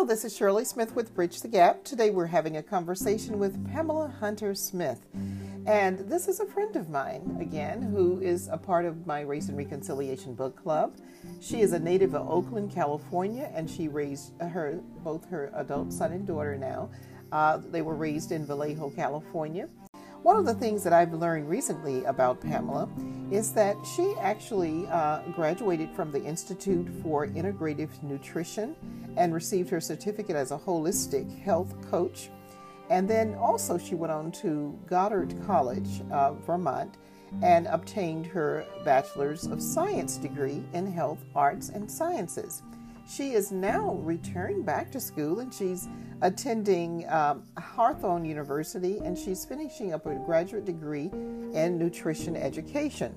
Hello, this is Shirley Smith with Bridge the Gap. Today we're having a conversation with Pamala Hunter Smith. And this is a friend of mine, again, who is a part of my Race and Reconciliation Book Club. She is a native of Oakland, California, and she raised her both her adult son and daughter now. Uh, they were raised in Vallejo, California. One of the things that I've learned recently about Pamala is that she actually uh, graduated from the Institute for Integrative Nutrition and received her certificate as a holistic health coach. And then also, she went on to Goddard College, uh, Vermont, and obtained her Bachelor's of Science degree in Health, Arts, and Sciences. She is now returning back to school and she's attending um, Hawthorn University and she's finishing up a graduate degree in nutrition education.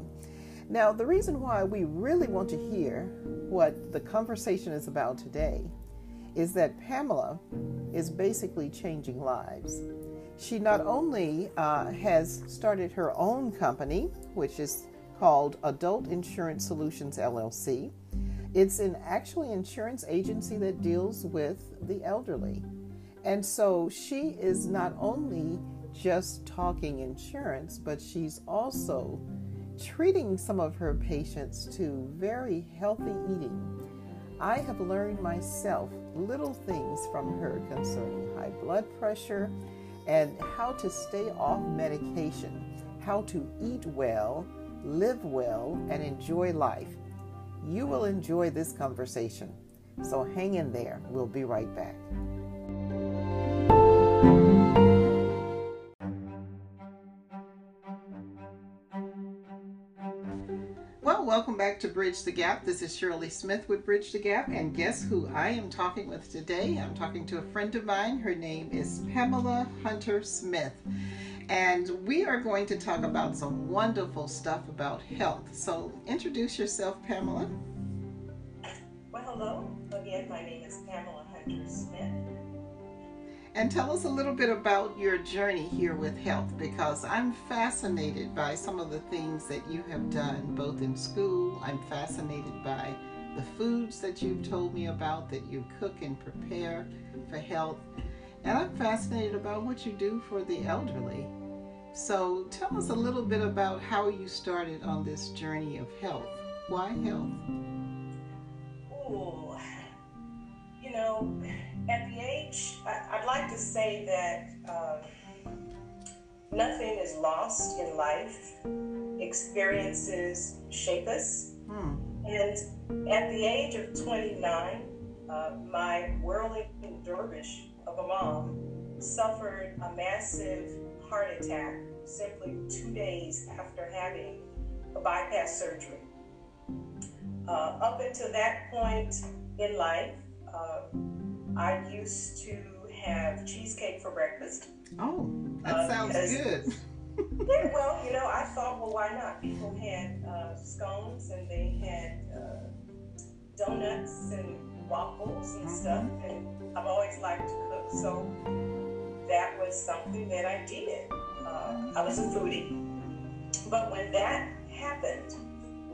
Now, the reason why we really want to hear what the conversation is about today is that Pamala is basically changing lives. She not only uh, has started her own company, which is called Adult Insurance Solutions LLC, it's an actually insurance agency that deals with the elderly. And so she is not only just talking insurance, but she's also treating some of her patients to very healthy eating. I have learned myself little things from her concerning high blood pressure and how to stay off medication, how to eat well, live well, and enjoy life. You will enjoy this conversation. So hang in there. We'll be right back. Well, welcome back to Bridge the Gap. This is Shirley Smith with Bridge the Gap, and guess who I am talking with today? I'm talking to a friend of mine. Her name is Pamala Hunter Smith and we are going to talk about some wonderful stuff about health. So, introduce yourself, Pamala. Well, hello. Again, my name is Pamala Hunter Smith. And tell us a little bit about your journey here with health because I'm fascinated by some of the things that you have done both in school. I'm fascinated by the foods that you've told me about that you cook and prepare for health. And I'm fascinated about what you do for the elderly. So tell us a little bit about how you started on this journey of health. Why health? Oh, you know, at the age, I, would like to say that um, nothing is lost in life. Experiences shape us. Hmm. And at the age of 29, uh, my whirling dervish of a mom suffered a massive heart attack simply two days after having a bypass surgery. Uh, up until that point in life, uh, I used to have cheesecake for breakfast. Oh, that uh, sounds good. yeah, well, you know, I thought, well, why not? People had uh, scones and they had uh, donuts and waffles and mm-hmm. stuff, and I've always liked to cook, so that was something that I did. Uh, I was a foodie. But when that happened,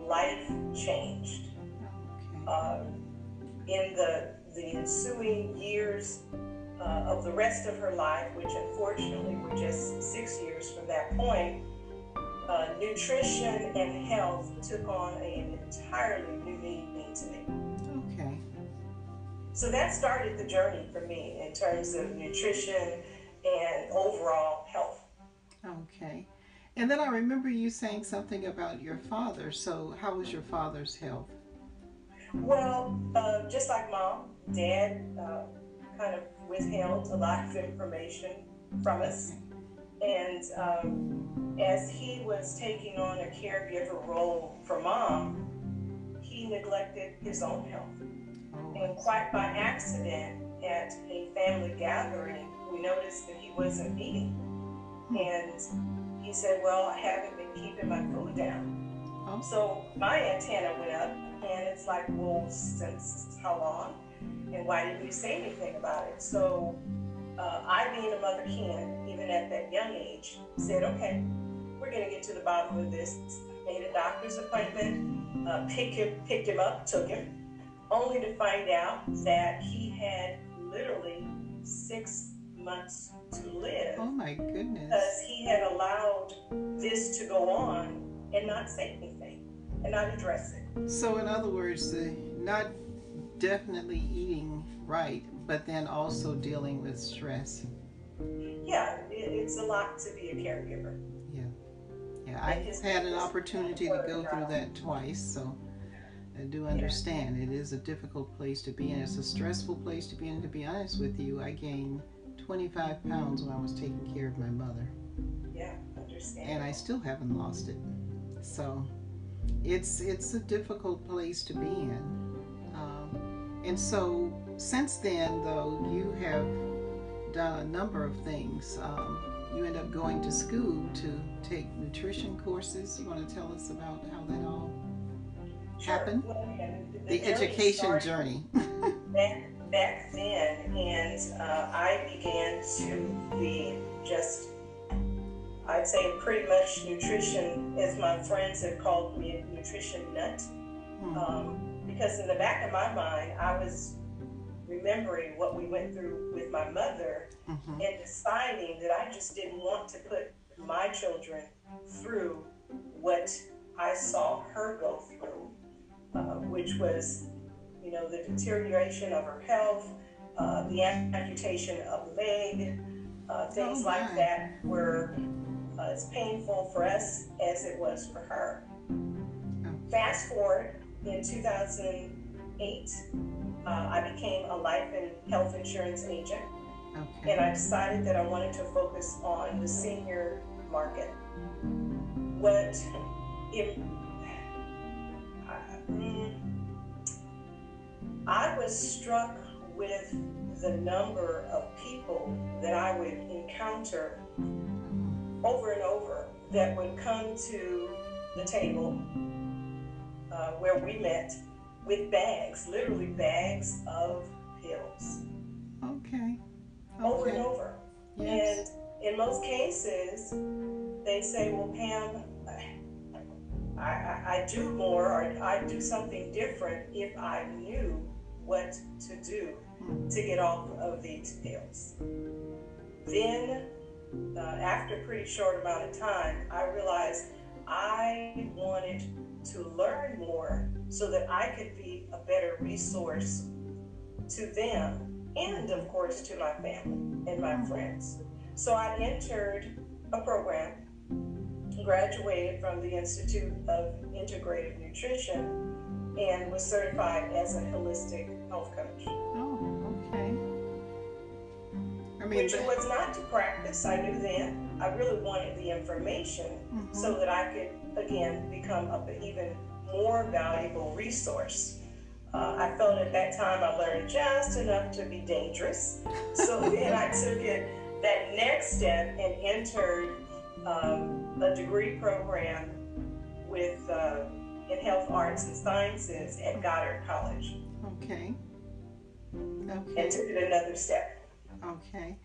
life changed. Uh, in the, the ensuing years uh, of the rest of her life, which unfortunately were just six years from that point, uh, nutrition and health took on an entirely new meaning to me. Okay. So that started the journey for me in terms of nutrition and overall health. Okay. And then I remember you saying something about your father. So, how was your father's health? Well, uh, just like mom, dad uh, kind of withheld a lot of information from us. And um, as he was taking on a caregiver role for mom, he neglected his own health. And quite by accident, at a family gathering, we noticed that he wasn't eating. And he said, Well, I haven't been keeping my food down. Oh. So my antenna went up, and it's like, Well, since how long? And why didn't you say anything about it? So uh, I, being a mother can, even at that young age, said, Okay, we're going to get to the bottom of this. Made a doctor's appointment, uh, picked, him, picked him up, took him, only to find out that he had literally six months to live. Oh my goodness. Because he had allowed this to go on and not say anything and not address it. So, in other words, uh, not definitely eating right, but then also dealing with stress. Yeah, it's a lot to be a caregiver. Yeah. Yeah, I had an opportunity to go through that twice, so I do understand. It is a difficult place to be in. It's a stressful place to be in. To be honest with you, I gained 25 pounds when I was taking care of my mother. Yeah, understand. And I still haven't lost it. So it's it's a difficult place to be in. Um, and so since then, though, you have done a number of things. Um, you end up going to school to take nutrition courses. You want to tell us about how that all Sure. happened? Well, yeah, the, The education journey. back, back then, and uh, I began to be just, I'd say, pretty much nutrition, as my friends have called me, a nutrition nut. Hmm. Um, because in the back of my mind, I was remembering what we went through with my mother Mhm. and deciding that I just didn't want to put my children through what I saw her go through, uh, which was, you know, the deterioration of her health, uh, the amputation of the leg, uh, things Oh, like that were uh, as painful for us as it was for her. Fast forward in 2008, uh, I became a life and health insurance agent Okay. and I decided that I wanted to focus on the senior market. What if I- mm, was struck with the number of people that I would encounter over and over that would come to the table uh, where we met with bags, literally bags of pills, Okay. over and over. Yes. And in most cases, they say, well, Pam, I, I, I do more or I do something different if I knew what to do to get off of these pills. Then, uh, after a pretty short amount of time, I realized I wanted to learn more so that I could be a better resource to them and, of course, to my family and my friends. So I entered a program, graduated from the Institute of Integrative Nutrition, and was certified as a holistic health coach. Oh, okay. I mean, Which the- it was not to practice, I knew then. I really wanted the information Mhm. so that I could, again, become an even more valuable resource. Uh, I felt at that time I learned just enough to be dangerous. So then I took it that next step and entered um, a degree program with uh, in health arts and sciences at Goddard College okay. Okay. and took it another step. Okay.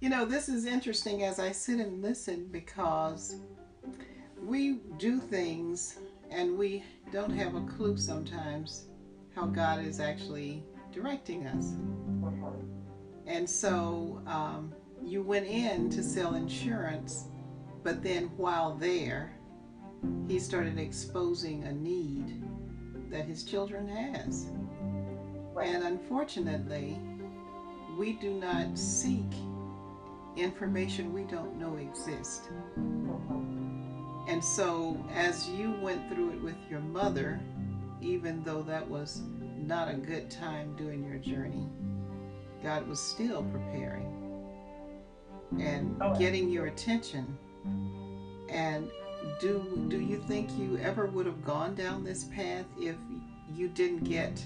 You know, this is interesting as I sit and listen because we do things and we don't have a clue sometimes how God is actually directing us. And so um, you went in to sell insurance, but then while there, he started exposing a need that his children has. And unfortunately, we do not seek information we don't know exists. Uh-huh. And so, as you went through it with your mother, even though that was not a good time during your journey, God was still preparing and Oh, getting your attention. And do do you think you ever would have gone down this path if you didn't get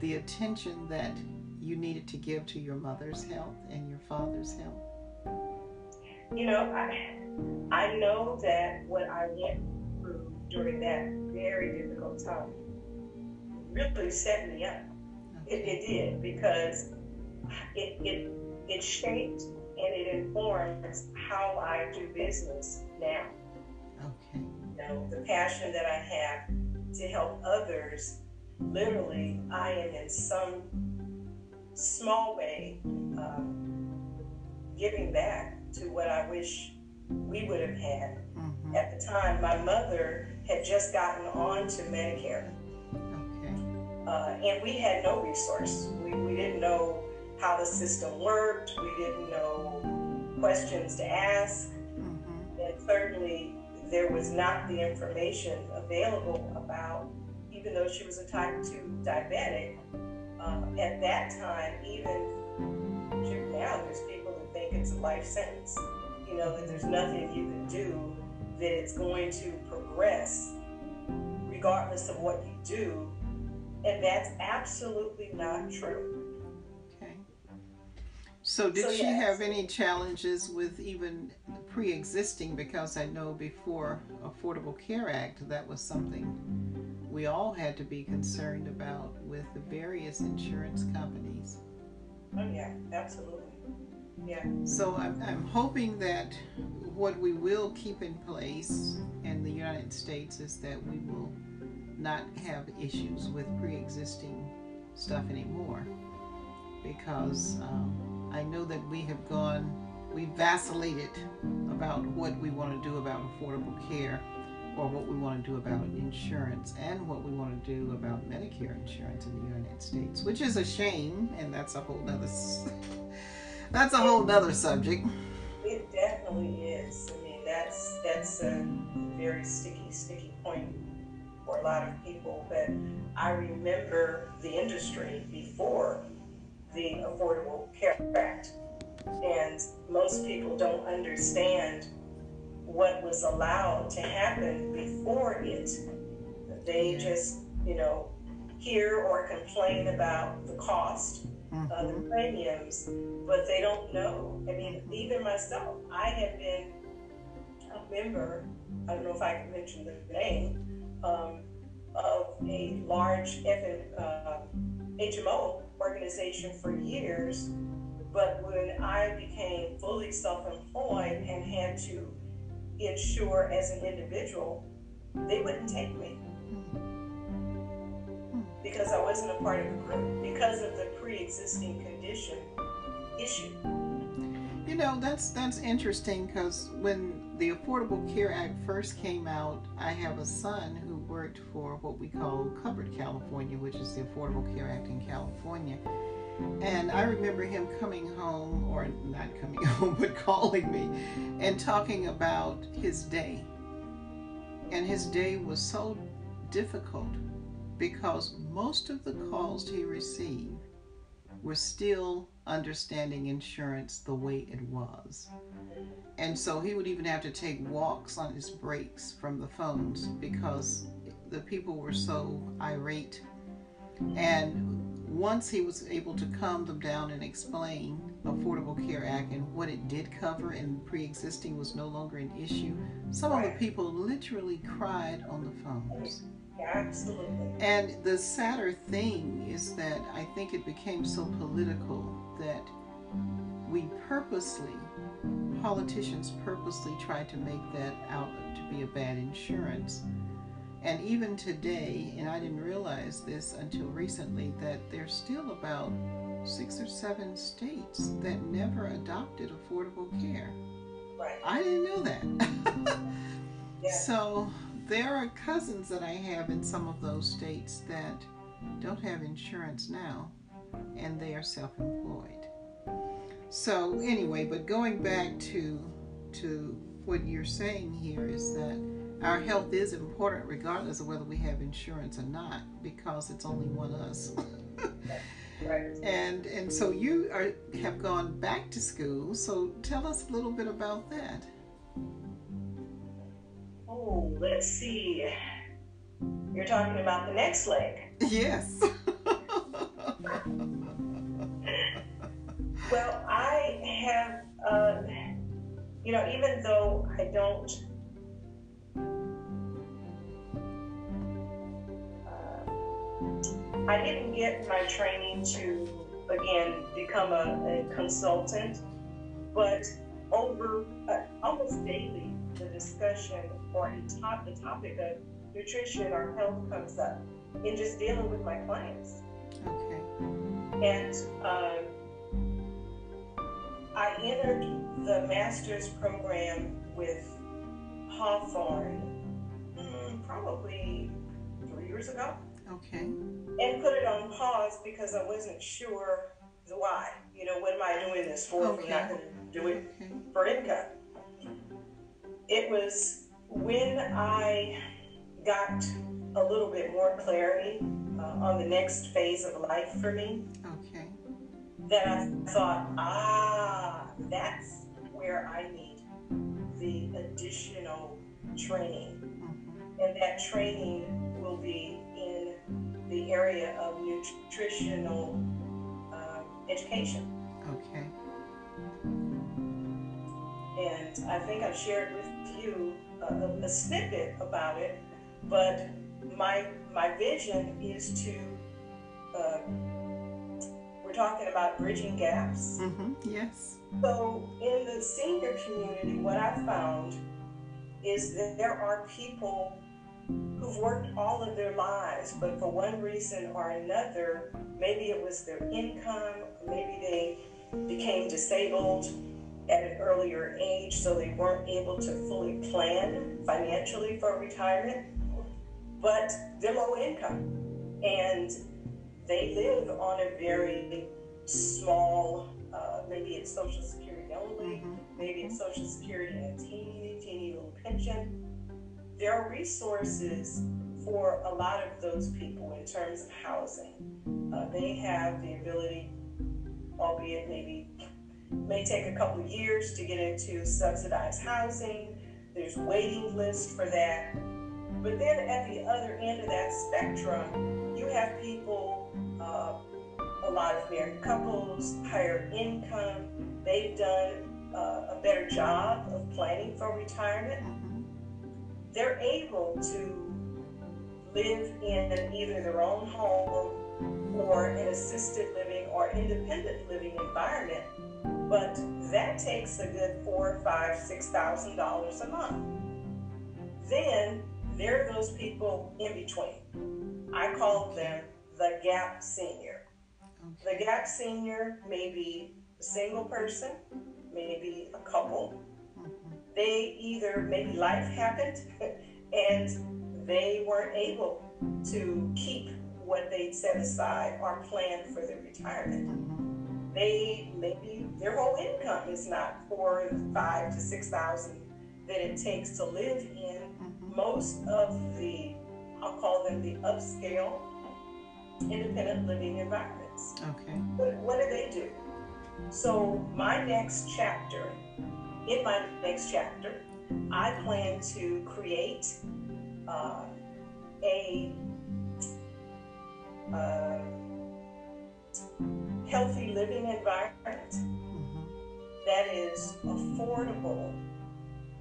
the attention that you needed to give to your mother's health and your father's health? You know, I I know that what I went through during that very difficult time really set me up. It, it did because it, it it shaped and it informs how I do business now. Okay. You know, the passion that I have to help others. Literally, I am in some small way, um, giving back to what I wish we would have had. Mm-hmm. At the time, my mother had just gotten on to Medicare. Okay. Uh, and we had no resource. We, we didn't know how the system worked. We didn't know questions to ask. Mm-hmm. And certainly, there was not the information available about, even though she was a type 2 diabetic, um, at that time, even now, there's people that think it's a life sentence. You know, that there's nothing you can do, that it's going to progress regardless of what you do. And that's absolutely not true. So did so, she yes. have any challenges with even pre-existing? Because I know before Affordable Care Act, that was something we all had to be concerned about with the various insurance companies. Oh yeah, absolutely. Yeah. So I'm, I'm hoping that what we will keep in place in the United States is that we will not have issues with pre-existing stuff anymore because um, I know that we have gone, we vacillated about what we want to do about affordable care or what we want to do about insurance and what we want to do about Medicare insurance in the United States, which is a shame, and that's a whole nother that's a whole nother subject. It definitely is. I mean, that's that's a very sticky, sticky point for a lot of people. But I remember the industry before the Affordable Care Act. And most people don't understand what was allowed to happen before it. They just, you know, hear or complain about the cost mm-hmm. of the mm-hmm. premiums, but they don't know. I mean, even myself, I have been a member, I don't know if I can mention the name, um, of a large FN, uh, HMO organization for years, but when I became fully self employed and had to insure as an individual, they wouldn't take me because I wasn't a part of the group because of the pre existing condition issue. You know, that's that's interesting because when the Affordable Care Act first came out, I have a son who worked for what we call Covered California, which is the Affordable Care Act in California. And I remember him coming home, or not coming home, but calling me and talking about his day. And his day was so difficult because most of the calls he received were still understanding insurance the way it was. And so he would even have to take walks on his breaks from the phones because the people were so irate. And once he was able to calm them down and explain Affordable Care Act and what it did cover and pre-existing was no longer an issue, some of the people literally cried on the phones. Absolutely. And the sadder thing is that I think it became so political that we purposely, politicians purposely tried to make that out to be a bad insurance. And even today, and I didn't realize this until recently, that there's still about six or seven states that never adopted affordable care. Right. I didn't know that. yeah. So there are cousins that I have in some of those states that don't have insurance now, and they are self-employed. So anyway, but going back to to what you're saying here is that our health is important regardless of whether we have insurance or not because it's only one us. right. And and so you are have gone back to school. So tell us a little bit about that. Oh, let's see. You're talking about the next leg. Yes. well, I have, uh, you know, even though I don't I didn't get my training to, again, become a, a consultant, but over uh, almost daily, the discussion or the, top, the topic of nutrition or health comes up in just dealing with my clients. Okay. And uh, I entered the master's program with Hawthorn mm, probably three years ago. Okay. And put it on pause because I wasn't sure the why. You know, what am I doing this for if I'm not going to do it Okay. for income? It was when I got a little bit more clarity uh, on the next phase of life for me Okay. that I thought, ah, that's where I need the additional training. Mhm. And that training will be the area of nutritional uh, education. Okay. And I think I've shared with you a, a snippet about it, but my my vision is to. Uh, we're talking about bridging gaps. Mm-hmm. Yes. So, in the senior community, what I found is that there are people who've worked all of their lives, but for one reason or another, maybe it was their income, maybe they became disabled at an earlier age, so they weren't able to fully plan financially for retirement, but they're low income and they live on a very small, uh, maybe it's Social Security only, Mhm. maybe it's Social Security and a teeny, teeny little pension. There are resources for a lot of those people in terms of housing. Uh, they have the ability, albeit maybe may take a couple years to get into subsidized housing. There's waiting lists for that. But then at the other end of that spectrum, you have people, uh, a lot of married couples, higher income. They've done uh, a better job of planning for retirement. They're able to live in either their own home or an assisted living or independent living environment. But that takes a good four, five, six thousand dollars a month. Then there are those people in between. I call them the gap senior. The gap senior may be a single person, maybe a couple. They either maybe life happened and they weren't able to keep what they'd set aside or plan for their retirement. They maybe their whole income is not four, the five to six thousand that it takes to live in Mhm. most of the I'll call them the upscale independent living environments. Okay. What, what do they do? So, my next chapter, in my next chapter, I plan to create uh, a uh, healthy living environment Mhm. that is affordable,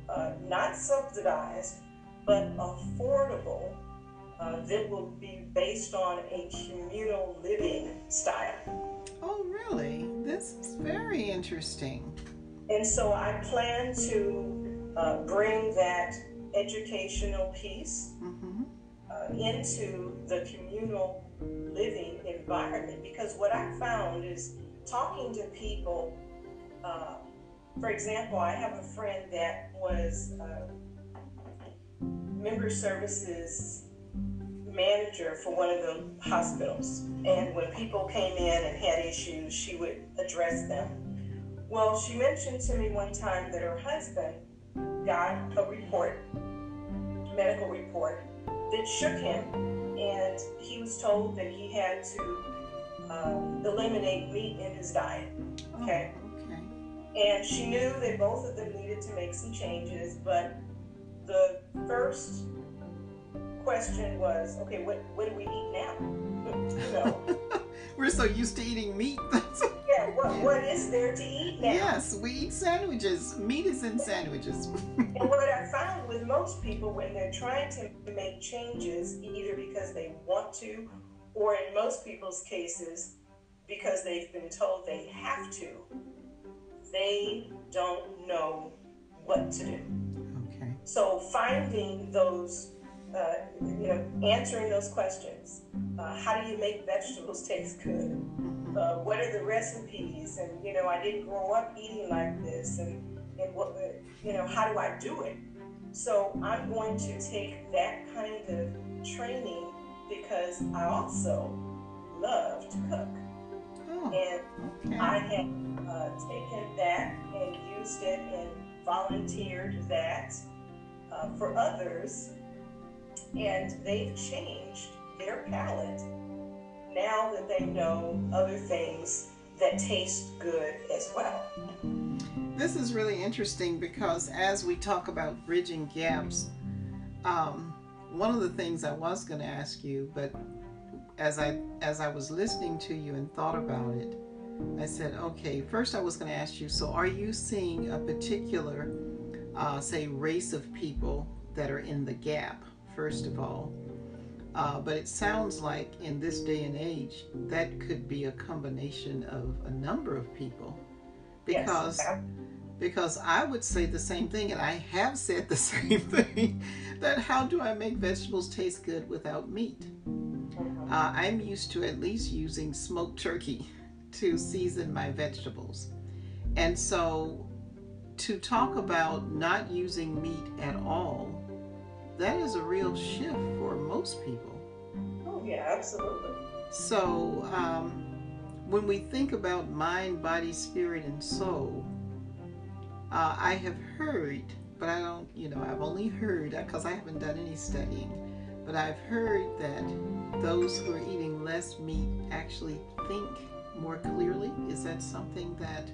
uh, not subsidized, but affordable, uh, that will be based on a communal living style. Oh, really? This is very interesting. And so I plan to uh, bring that educational piece Mm-hmm. uh, into the communal living environment because what I found is talking to people. Uh, for example, I have a friend that was uh, member services manager for one of the hospitals, and when people came in and had issues, she would address them. Well, she mentioned to me one time that her husband got a report, medical report, that shook him, and he was told that he had to um, eliminate meat in his diet. Okay. Oh, okay. And she knew that both of them needed to make some changes, but the first question was, okay, what, what do we eat now? you know, We're so used to eating meat. Yeah, what, what is there to eat now? Yes, we eat sandwiches. Meat is in sandwiches. And what I found with most people when they're trying to make changes, either because they want to, or in most people's cases, because they've been told they have to, they don't know what to do. Okay. So finding those, uh, you know, answering those questions. Uh, how do you make vegetables taste good? uh, what are the recipes? And you know, I didn't grow up eating like this, and and what you know, how do I do it? So I'm going to take that kind of training because I also love to cook. Oh, and okay. I have uh, taken that and used it and volunteered that uh, for others, and they've changed their palate now that they know other things that taste good as well. This is really interesting because as we talk about bridging gaps, um, one of the things I was going to ask you, but as I as I was listening to you and thought about it, I said, okay. First, I was going to ask you. So, are you seeing a particular, uh, say, race of people that are in the gap? First of all, uh, but it sounds like in this day and age that could be a combination of a number of people, because. Yes because I would say the same thing, and I have said the same thing that how do I make vegetables taste good without meat? Mm-hmm. Uh, I'm used to at least using smoked turkey to season my vegetables. And so to talk about not using meat at all, that is a real shift for most people. Oh, yeah, absolutely. So um, when we think about mind, body, spirit, and soul, uh, I have heard, but I don't, you know, I've only heard because I haven't done any studying, but I've heard that those who are eating less meat actually think more clearly. Is that something that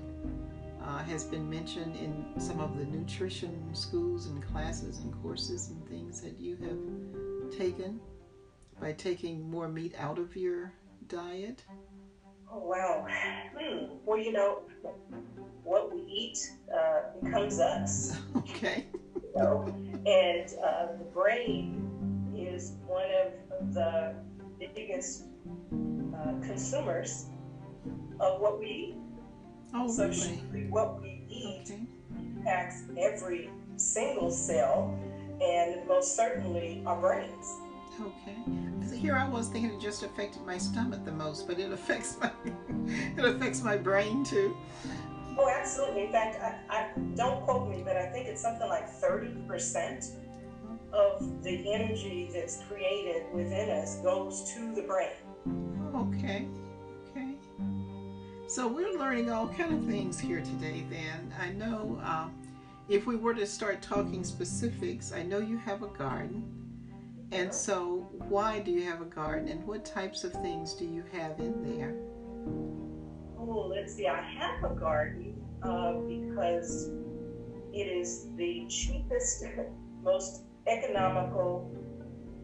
uh, has been mentioned in some of the nutrition schools and classes and courses and things that you have taken by taking more meat out of your diet? Oh, wow. Hmm. Well, you know, what we eat uh, becomes us. Okay. You know? And uh, the brain is one of the biggest uh, consumers of what we eat. Oh, so really? what we eat okay. impacts every single cell and most certainly our brains. Okay. Here I was thinking it just affected my stomach the most, but it affects my it affects my brain too. Oh, absolutely. In fact, I, I don't quote me, but I think it's something like thirty percent of the energy that's created within us goes to the brain. Okay. So we're learning all kind of things here today. Then I know uh, if we were to start talking specifics, I know you have a garden. And so, why do you have a garden and what types of things do you have in there? Oh, let's see. I have a garden uh, because it is the cheapest, most economical,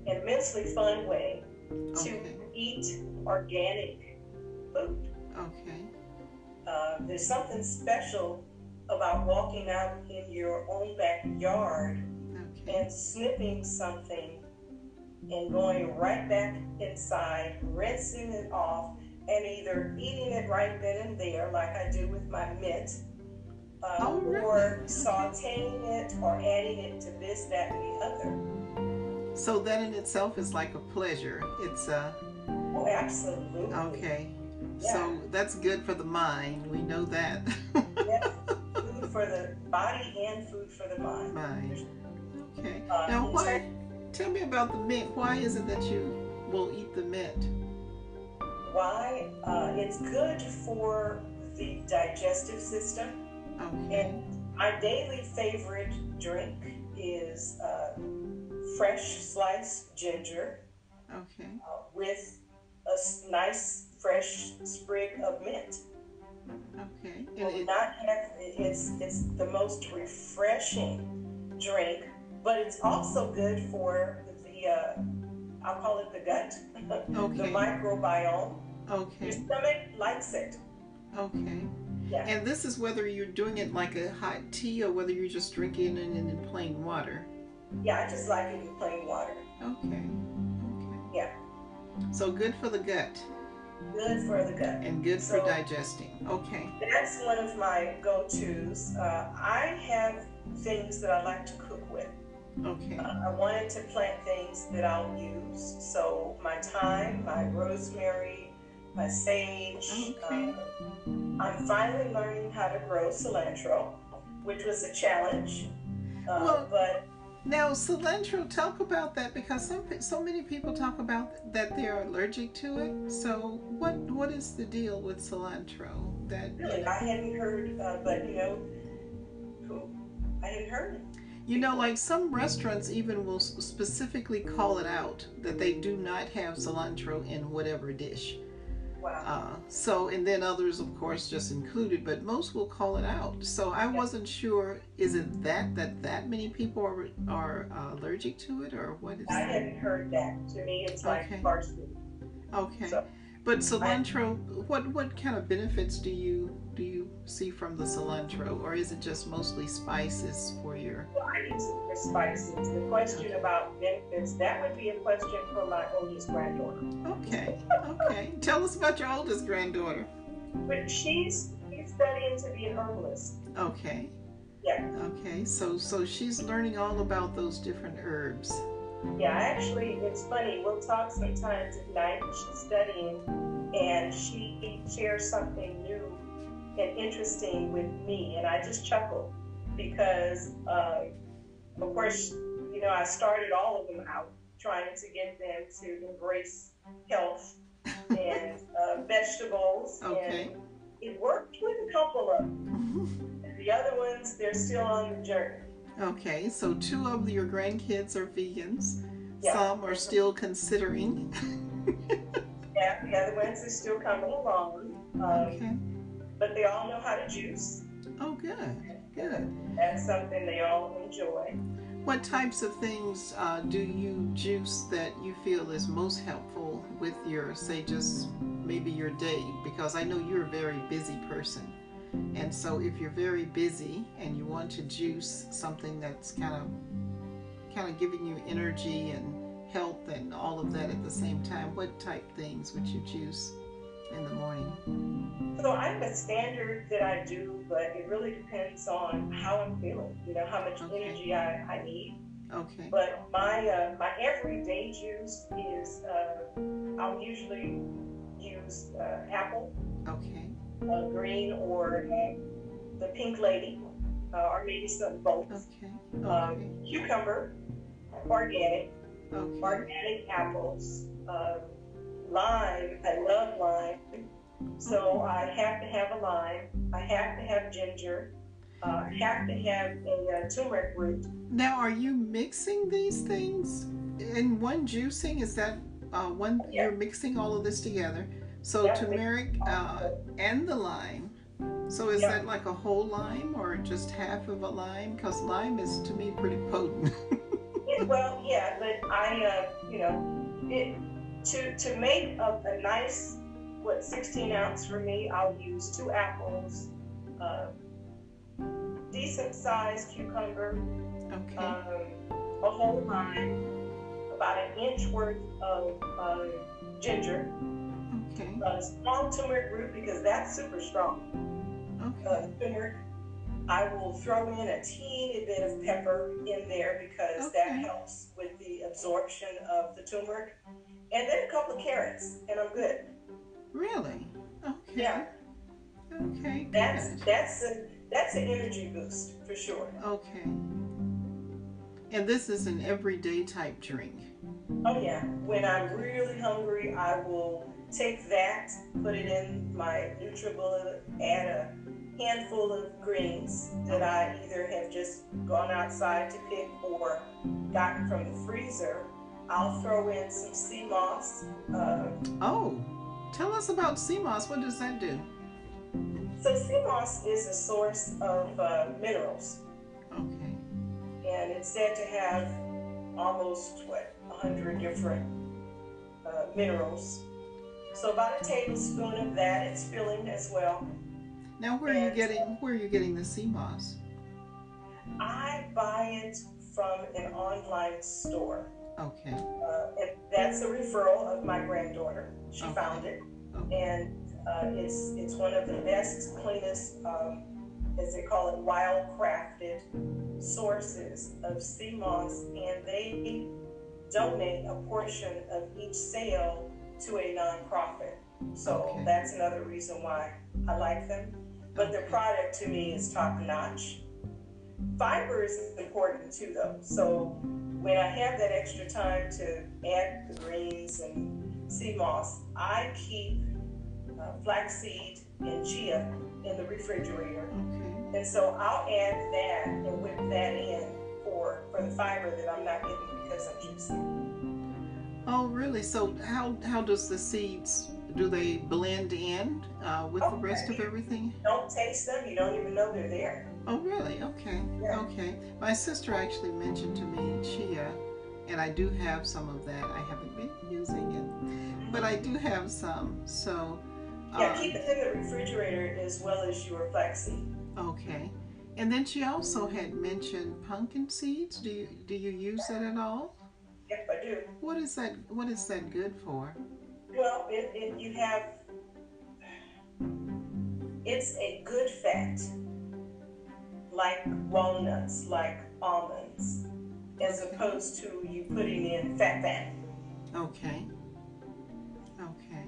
immensely fun way okay. to eat organic food. Okay. Uh, there's something special about walking out in your own backyard okay. and snipping something and going right back inside, rinsing it off, and either eating it right then and there, like I do with my mint, uh, oh, really? or sauteing it or adding it to this, that, and the other. So that in itself is like a pleasure. It's a. Oh, absolutely. Okay. Yeah. So that's good for the mind. We know that. yes, food for the body and food for the mind. Mind. Okay. Uh, now, why? Tell me about the mint. Why is it that you will eat the mint? Why? Uh, it's good for the digestive system. Okay. And my daily favorite drink is uh, fresh sliced ginger. Okay. Uh, with a nice fresh sprig of mint. Okay. And not have, it's it's the most refreshing drink but it's also good for the, uh, I'll call it the gut, okay. the microbiome. Okay. Your stomach likes it. Okay. Yeah. And this is whether you're doing it like a hot tea or whether you're just drinking it in, in plain water. Yeah, I just like it in plain water. Okay. Okay. Yeah. So good for the gut. Good for the gut. And good so for digesting. Okay. That's one of my go-tos. Uh, I have things that I like to cook with. Okay. Uh, I wanted to plant things that I'll use. So my thyme, my rosemary, my sage. Okay. Uh, I'm finally learning how to grow cilantro, which was a challenge. Uh, Well- but Now, cilantro, talk about that because some so many people talk about that they're allergic to it. So, what what is the deal with cilantro? That really, I hadn't heard, uh, but you know, who? I hadn't heard it. you know, like some restaurants even will specifically call it out that they do not have cilantro in whatever dish. Wow. Uh, so, and then others, of course, just included, but most will call it out. So, I wasn't sure. Is it that that that many people are are uh, allergic to it, or what is? It? I hadn't heard that. To me, it's like Okay. parsley. Okay. So- But cilantro, what what kind of benefits do you do you see from the cilantro, or is it just mostly spices for your? Well, I use it for spices. The question about benefits, that would be a question for my oldest granddaughter. Okay, okay. Tell us about your oldest granddaughter. But she's she's studying to be an herbalist. Okay. Yeah. Okay. So so she's learning all about those different herbs. Yeah, actually, it's funny. We'll talk sometimes at night. When she's studying, and she shares something new and interesting with me, and I just chuckled because, uh, of course, you know, I started all of them out trying to get them to embrace health and uh, vegetables, Okay. and it worked with a couple of them. And the other ones, they're still on the journey. Okay. So two of your grandkids are vegans. Yeah. Some are still considering. Yeah, the other ones are still coming along. Um, Okay. But they all know how to juice. Oh, good. Good. That's something they all enjoy. What types of things uh, do you juice that you feel is most helpful with your, say, just maybe your day? Because I know you're a very busy person. And so if you're very busy and you want to juice something that's kind of kind of giving you energy and health and all of that at the same time, what type things would you juice in the morning? So I have a standard that I do, but it really depends on how I'm feeling. You know, how much Okay. energy I, I need. Okay. But my uh, my everyday juice is uh, I'll usually use uh, apple, Okay. uh, green, or the pink lady, uh, or maybe some both. Okay. Um, Okay. cucumber, organic. Okay. organic apples, uh, lime. I love lime, so I have to have a lime. I have to have ginger. Uh, I have to have a uh, turmeric root. Now, are you mixing these things in one juicing? Is that uh, one? You're mixing all of this together. So Yeah, turmeric uh, and the lime. So is Yeah. that like a whole lime or just half of a lime? Because lime is to me pretty potent. Well, yeah, but I, uh, you know, it, to to make a, a nice what 16 ounce for me, I'll use two apples, uh, decent sized cucumber, okay. um, a whole lime, about an inch worth of uh, ginger, okay. a small turmeric root because that's super strong. Okay. Uh, turmeric. I will throw in a teeny bit of pepper in there because that helps with the absorption of the turmeric, and then a couple of carrots, and I'm good. Really? Okay. Yeah, Okay. that's Good. that's a that's an energy boost for sure. Okay. And this is an everyday type drink. Oh yeah, when I'm really hungry, I will take that, put it in my NutriBullet, add a handful of greens that I either have just gone outside to pick or gotten from the freezer. I'll throw in some sea moss. Uh, Oh, tell us about sea moss. What does that do? so sea moss is a source of uh, minerals, Okay. and it's said to have almost what 100 different uh, minerals. So about a tablespoon of that. It's filling as well. Now, where are you getting where are you getting the sea moss? I buy it from an online store. Okay. Uh, and that's a referral of my granddaughter. She Okay. found it, Okay. and uh, it's it's one of the best, cleanest, um, as they call it, wild crafted sources of sea moss, and they donate a portion of each sale to a nonprofit. So Okay. that's another reason why I like them. But the product to me is top notch. Fiber is important too, though. So when I have that extra time to add the greens and sea moss, I keep uh, flaxseed and chia in the refrigerator. Okay. And so I'll add that and whip that in for, for the fiber that I'm not getting because I'm juicing. Oh, really? So how how does the seeds do they blend in uh, with the rest of Okay. everything? Don't taste them, you don't even know they're there. Oh, really? Okay. Yeah. Okay. My sister actually mentioned to me chia, and I do have some of that. I haven't been using it, but I do have some. So. Yeah, um, keep it in the refrigerator as well as your flaxseed. Okay. And then she also had mentioned pumpkin seeds. Do you do you use that at all? Yep, I do. What is that? What is that good for? Well, it, it, you have, it's a good fat, like walnuts, like almonds, as opposed to you putting in fat fat. Okay. Okay.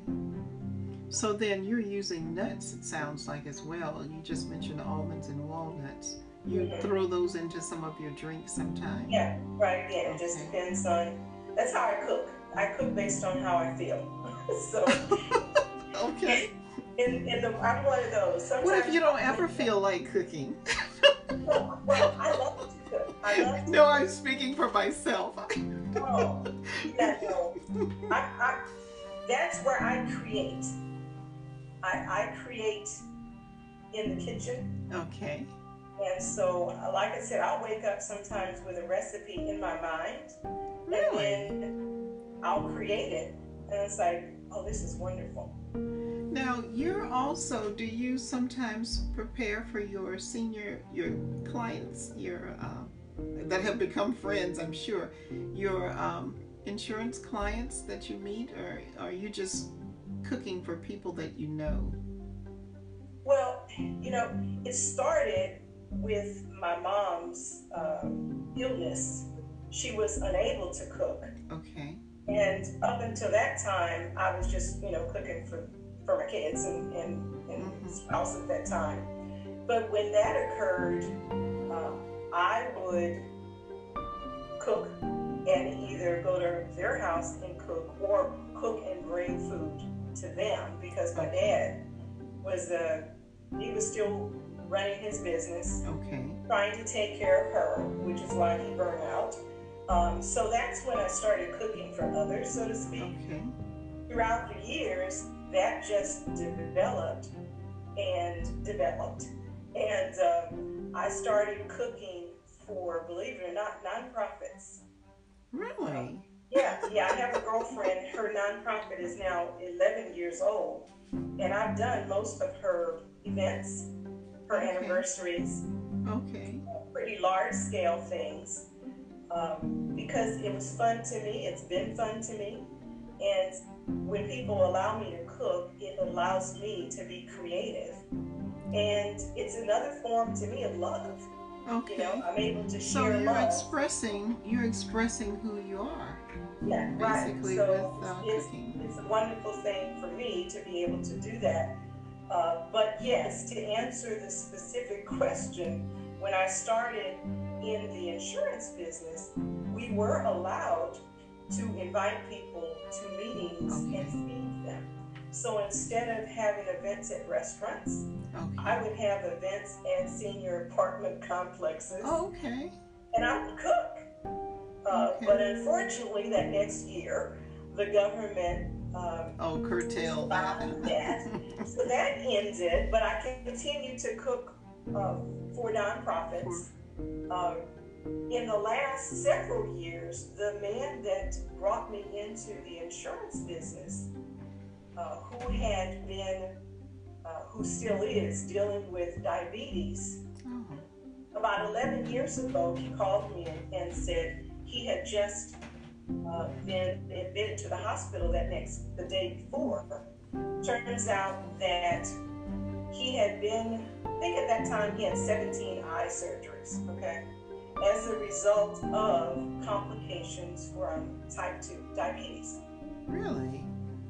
So then you're using nuts. It sounds like as well. You just mentioned almonds and walnuts. You Mhm. throw those into some of your drinks sometimes? Yeah, right. Yeah, it just depends on. That's how I cook. I cook based on how I feel. so, Okay. In, in the, I'm one of those. Sometimes What if you don't ever feel like cooking? Well, well, I love to cook. I love to No, I'm speaking for myself. Oh, no. I, I, that's where I create. I, I create in the kitchen. Okay. And so, like I said, I'll wake up sometimes with a recipe in my mind. Really? And then I'll create it. And it's like, oh, this is wonderful. Now, you're also, do you sometimes prepare for your senior, your clients, your, um, that have become friends, I'm sure, your um, insurance clients that you meet, or are you just cooking for people that you know? Well, you know, it started with my mom's um, illness. She was unable to cook. Okay. And up until that time, I was just, you know, cooking for, for my kids and, and, and Mhm. spouse at that time. But when that occurred, uh, I would cook and either go to their house and cook or cook and bring food to them because my dad was, uh, he was still running his business Okay. trying to take care of her, which is why he burned out. Um, so that's when I started cooking for others, so to speak. Okay. Throughout the years, that just developed and developed. And um, I started cooking for, believe it or not, nonprofits. Really? Yeah, yeah, I have a girlfriend. Her nonprofit is now 11 years old. And I've done most of her events, her Okay. anniversaries, Okay. pretty large scale things um, because it was fun to me. It's been fun to me. And when people allow me to cook, it allows me to be creative. And it's another form to me of love. You Okay. know, I'm able to So share you're love. expressing, you're expressing who you are, yeah, right. So with uh, it's, cooking. it's a wonderful thing for me to be able to do that. Uh, but yes, to answer the specific question, when I started in the insurance business, we were allowed to invite people to meetings and feed them. So instead of having events at restaurants, Okay. I would have events at senior apartment complexes Oh, okay. and I would cook. Uh, Okay. But unfortunately, that next year, the government um, Oh, curtail that. that. So that ended, but I continued to cook uh, for nonprofits. Uh, in the last several years, the man that brought me into the insurance business, uh, who had been, uh, who still is, dealing with diabetes, Oh, about 11 years ago, he called me and, and said he had just uh, been admitted to the hospital that next, the day before. Turns out that he had been, I think at that time he had 17 eye surgeries, okay, as a result of complications from type 2 diabetes. really?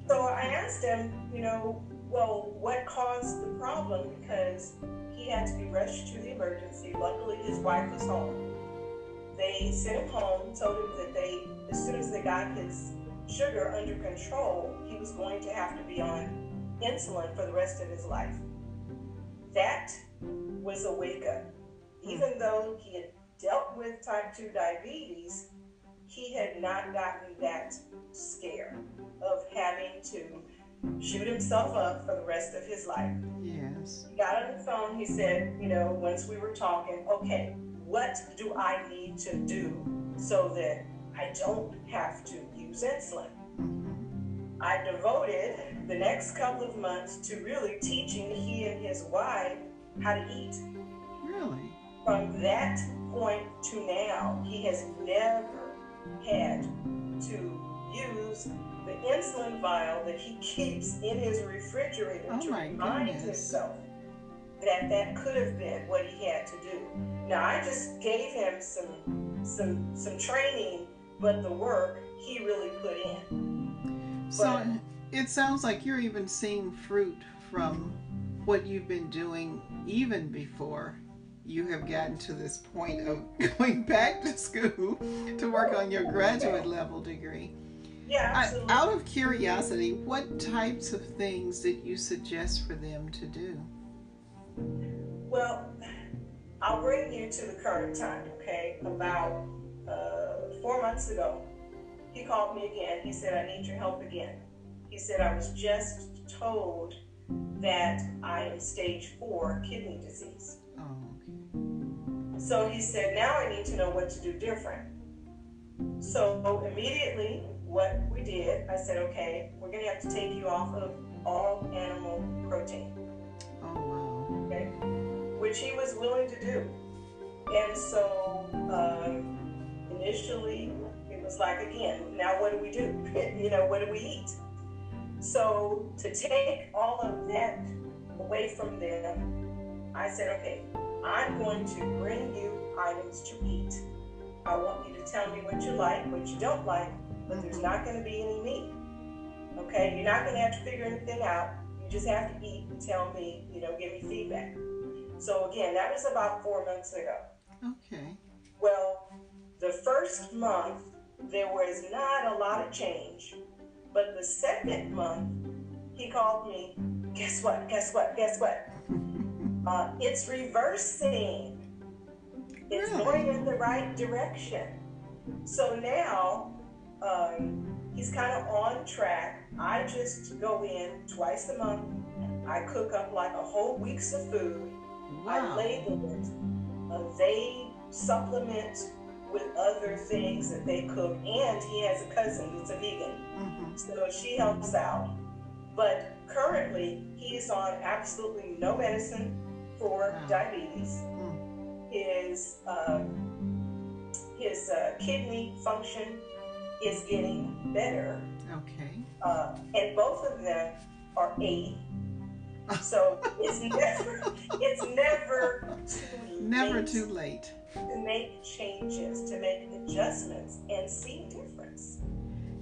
So I asked him, you know, well, what caused the problem? Because he had to be rushed to the emergency. Luckily, his wife was home. They sent him home, told him that they, as soon as they got his sugar under control, he was going to have to be on insulin for the rest of his life. That was a wake up. Even though he had dealt with type 2 diabetes, he had not gotten that scare of having to shoot himself up for the rest of his life. Yes. He got on the phone, he said, you know, once we were talking, okay, what do I need to do so that I don't have to use insulin? Mm-hmm. I devoted the next couple of months to really teaching he and his wife how to eat. Really? From that point to now, he has never had to use the insulin vial that he keeps in his refrigerator Oh to remind goodness. himself that that could have been what he had to do. Now I just gave him some some some training, but the work he really put in. So it sounds like you're even seeing fruit from what you've been doing even before you have gotten to this point of going back to school to work on your graduate level degree. Yeah, I, absolutely. out of curiosity, what types of things did you suggest for them to do? Well, I'll bring you to the current time, okay? About uh, four months ago, he called me again. He said, I need your help again. He said, I was just told that I am stage four kidney disease. So he said, now I need to know what to do different. So immediately, what we did, I said, okay, we're going to have to take you off of all animal protein. Oh, okay, which he was willing to do. And so um, initially, it was like, again, now what do we do? you know, what do we eat? So to take all of that away from them, I said, okay, I'm going to bring you items to eat. I want you to tell me what you like, what you don't like, but there's not going to be any meat. Okay, you're not going to have to figure anything out. You just have to eat and tell me, you know, give me feedback. So again, that was about four months ago. Okay. Well, the first month there was not a lot of change, but the second month he called me. Guess what? Guess what? Guess what? Uh, it's reversing. It's Really? going in the right direction. So now um, he's kind of on track. I just go in twice a month. I cook up like a whole week's of food. Wow. I label it. Uh, they supplement with other things that they cook, and he has a cousin that's a vegan, hmm so she helps out. But currently, he's on absolutely no medicine for diabetes. His um, his uh, kidney function is getting better, Okay. uh, and both of them are 80. So it's never it's never too Never late too late. to make changes, to make adjustments, and see difference.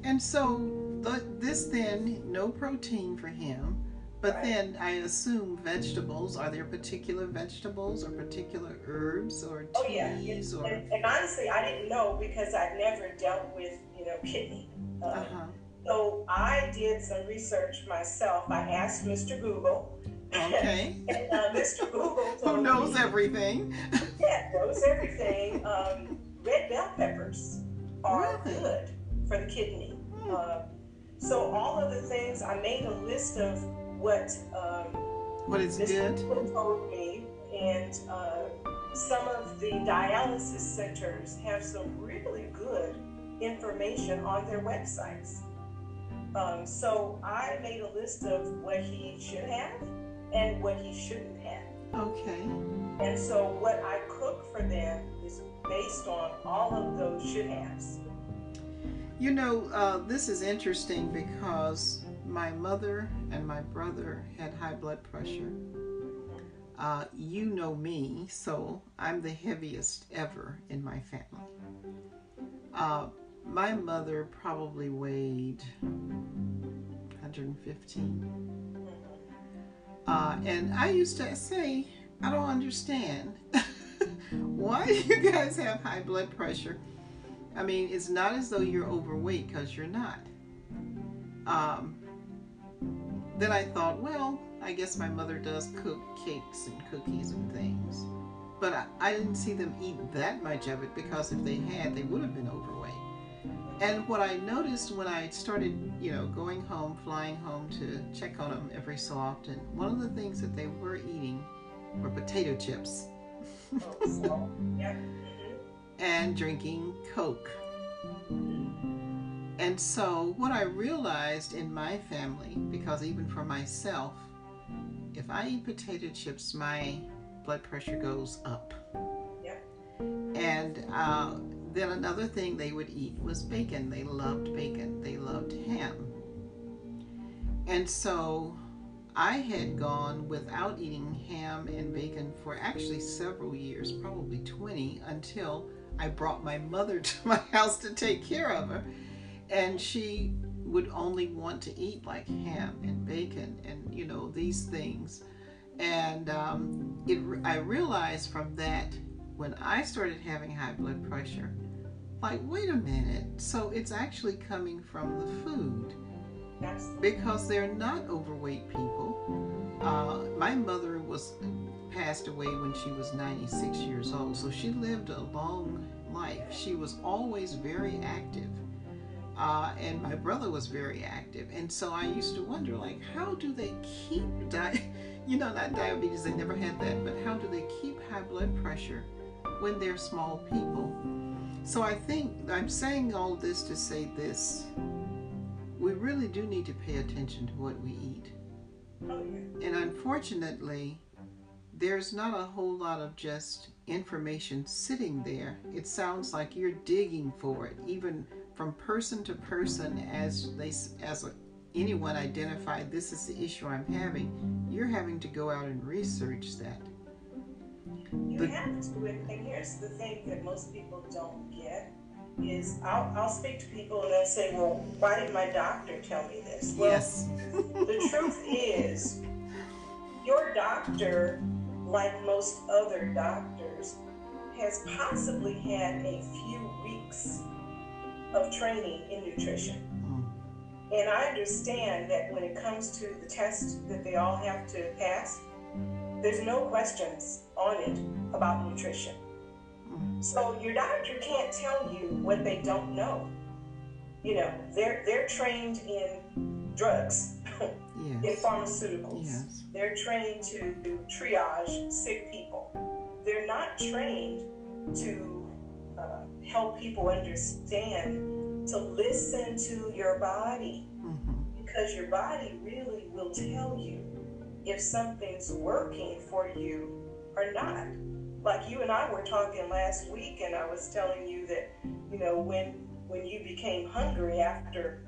And so the, this then, no protein for him, but Right. then I assume vegetables. Are there particular vegetables or particular herbs or teas? Oh yeah, or? and, and honestly, I didn't know because I've never dealt with you know kidney. Uh, Uh-huh. So I did some research myself. I asked Mr. Google. Okay. and uh, Mr. Google Who knows me, everything? Yeah, knows everything. Um, red bell peppers are Really? good for the kidney. Hmm. Uh, so all of the things I made a list of what um, What is Mr. good? Told me, and uh, some of the dialysis centers have some really good information on their websites. Um, so I made a list of what he should have and what he shouldn't have. Okay. And so what I cook for them is based on all of those should haves. You know, uh, this is interesting because my mother and my brother had high blood pressure. Uh, you know me, so I'm the heaviest ever in my family. Uh, my mother probably weighed, 115. Uh, and I used to say, I don't understand why you guys have high blood pressure. I mean, it's not as though you're overweight because you're not. Um, then I thought, well, I guess my mother does cook cakes and cookies and things. But I, I didn't see them eat that much of it because if they had, they would have been overweight. And what I noticed when I started, you know, going home, flying home to check on them every so often, one of the things that they were eating were potato chips. Oh, and drinking Coke. Mm-hmm. And so, what I realized in my family, because even for myself, if I eat potato chips, my blood pressure goes up. Yeah. And uh, then another thing they would eat was bacon. They loved bacon, they loved ham. And so, I had gone without eating ham and bacon for actually several years, probably 20, until I brought my mother to my house to take care of her. And she would only want to eat like ham and bacon and, you know, these things. And um, it, I realized from that when I started having high blood pressure, like, wait a minute, so it's actually coming from the food because they're not overweight people. Uh, my mother was passed away when she was 96 years old, so she lived a long life. She was always very active. Uh, and my brother was very active, and so I used to wonder, like, how do they keep di- you know, not diabetes, they never had that, but how do they keep high blood pressure when they're small people? So I think I'm saying all this to say this we really do need to pay attention to what we eat. Oh, yeah. And unfortunately, there's not a whole lot of just information sitting there. It sounds like you're digging for it, even from person to person as they as a, anyone identified this is the issue I'm having. You're having to go out and research that. You The- have to, and and here's the thing that most people don't get is I'll, I'll speak to people and they'll say, well, why did my doctor tell me this? Well, yes. the truth is, your doctor, like most other doctors, has possibly had a few weeks of training in nutrition. Mm. And I understand that when it comes to the test that they all have to pass, there's no questions on it about nutrition. Mm. So your doctor can't tell you what they don't know. You know, they're they're trained in drugs, in pharmaceuticals. Yes. They're trained to triage sick people. They're not trained to help people understand to listen to your body Mhm. because your body really will tell you if something's working for you or not. Like you and I were talking last week, and I was telling you that you know when when you became hungry after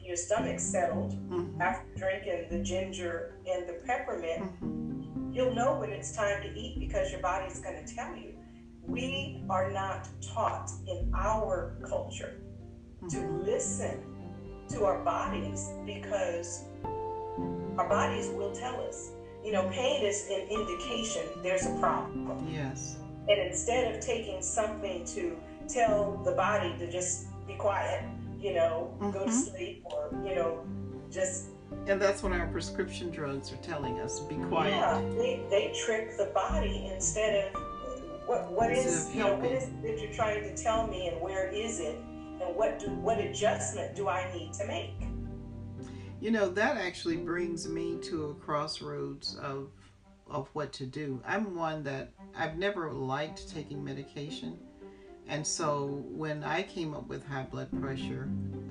your stomach settled Mhm. after drinking the ginger and the peppermint, Mhm. you'll know when it's time to eat because your body's going to tell you. We are not taught in our culture to Mhm. listen to our bodies because our bodies will tell us. You know, pain is an indication there's a problem. Yes. And instead of taking something to tell the body to just be quiet, you know, go to Mhm. sleep or, you know, just And that's what our prescription drugs are telling us. Be quiet. Yeah, they, they trick the body instead of what what Instead is you know what helping. is it that you're trying to tell me and where is it and what do what adjustment do I need to make? You know, that actually brings me to a crossroads of of what to do. I'm one that I've never liked taking medication. And so when I came up with high blood pressure,